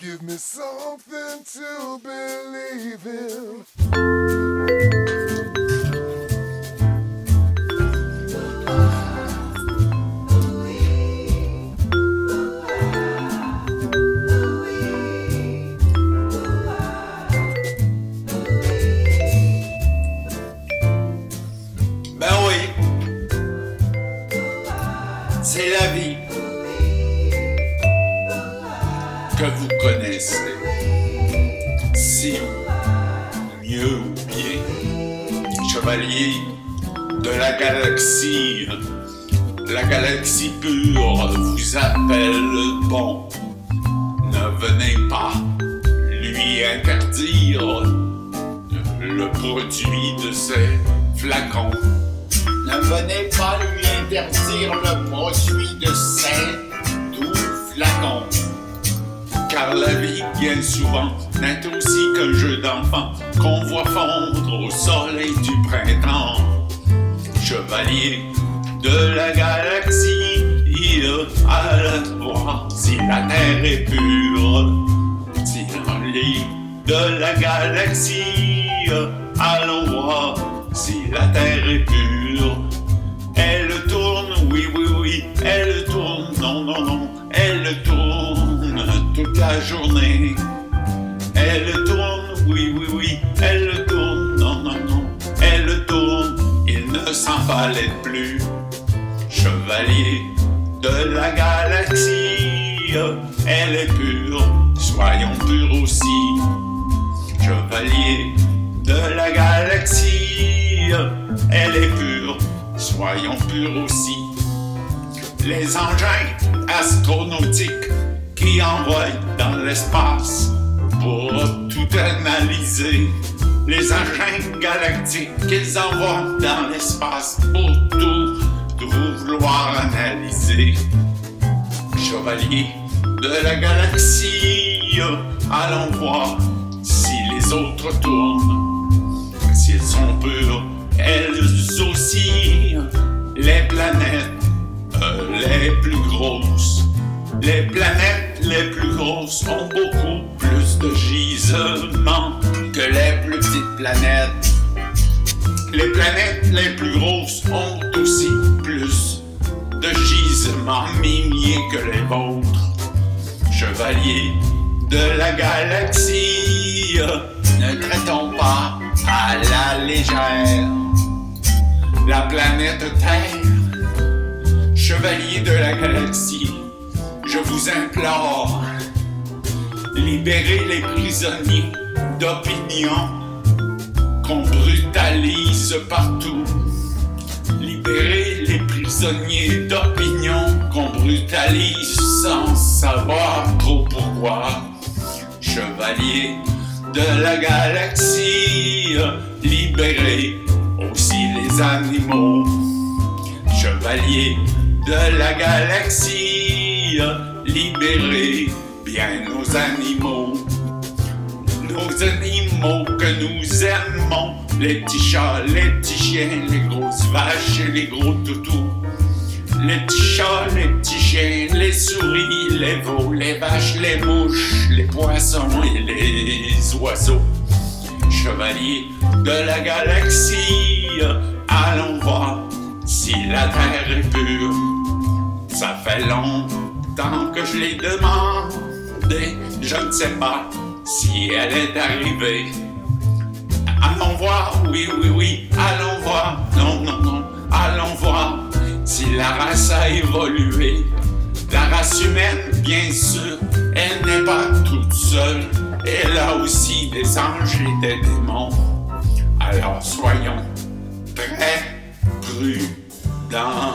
Give me something to believe in. Ben oui. C'est la vie que vous connaissez. Si mieux ou bien, chevalier de la galaxie, la galaxie pure vous appelle bon. Ne venez pas lui interdire le produit de ses flacons. Ne venez pas lui interdire le produit de ses doux flacons. Car la vie, bien souvent, n'est aussi qu'un jeu d'enfant qu'on voit fondre au soleil du printemps. Chevalier de la galaxie, allons voir si la terre est pure. Chevalier de la galaxie, allons voir si la terre est pure. Elle tourne, oui, oui, oui, elle tourne, non, non, non, elle tourne toute la journée. Elle tourne, oui, oui, oui, elle tourne, non, non, non, elle tourne, il ne s'en fallait plus. Chevalier de la galaxie, elle est pure, soyons purs aussi. Chevalier de la galaxie, elle est pure, soyons purs aussi. Les engins astronautiques qui envoient dans l'espace pour tout analyser. Les engins galactiques qu'ils envoient dans l'espace pour tout, tout vouloir analyser. Chevalier de la galaxie, allons voir si les autres tournent, s'ils sont purs, elles aussi, les planètes euh, les plus grosses. Les planètes les plus grosses ont beaucoup plus de gisements que les plus petites planètes. Les planètes les plus grosses ont aussi plus de gisements miniers que les vôtres. Chevalier de la galaxie, ne traitons pas à la légère la planète Terre. Chevalier de la galaxie, vous implore, libérez les prisonniers d'opinion qu'on brutalise partout. Libérez les prisonniers d'opinion qu'on brutalise sans savoir trop pourquoi. Chevalier de la galaxie, libérez aussi les animaux. Chevalier de la galaxie, libérez bien nos animaux. Nos animaux que nous aimons, les petits chats, les petits chiens, les grosses vaches et les gros toutous. Les petits chats, les petits chiens, les souris, les veaux, les vaches, les mouches, les poissons et les oiseaux. Chevalier de la galaxie, allons voir si la terre est pure. Ça fait que je l'ai demandé, je ne sais pas si elle est arrivée. Allons voir, oui, oui, oui, allons voir, non, non, non, allons voir si la race a évolué. La race humaine, bien sûr, elle n'est pas toute seule. Elle a aussi des anges et des démons. Alors soyons très prudents.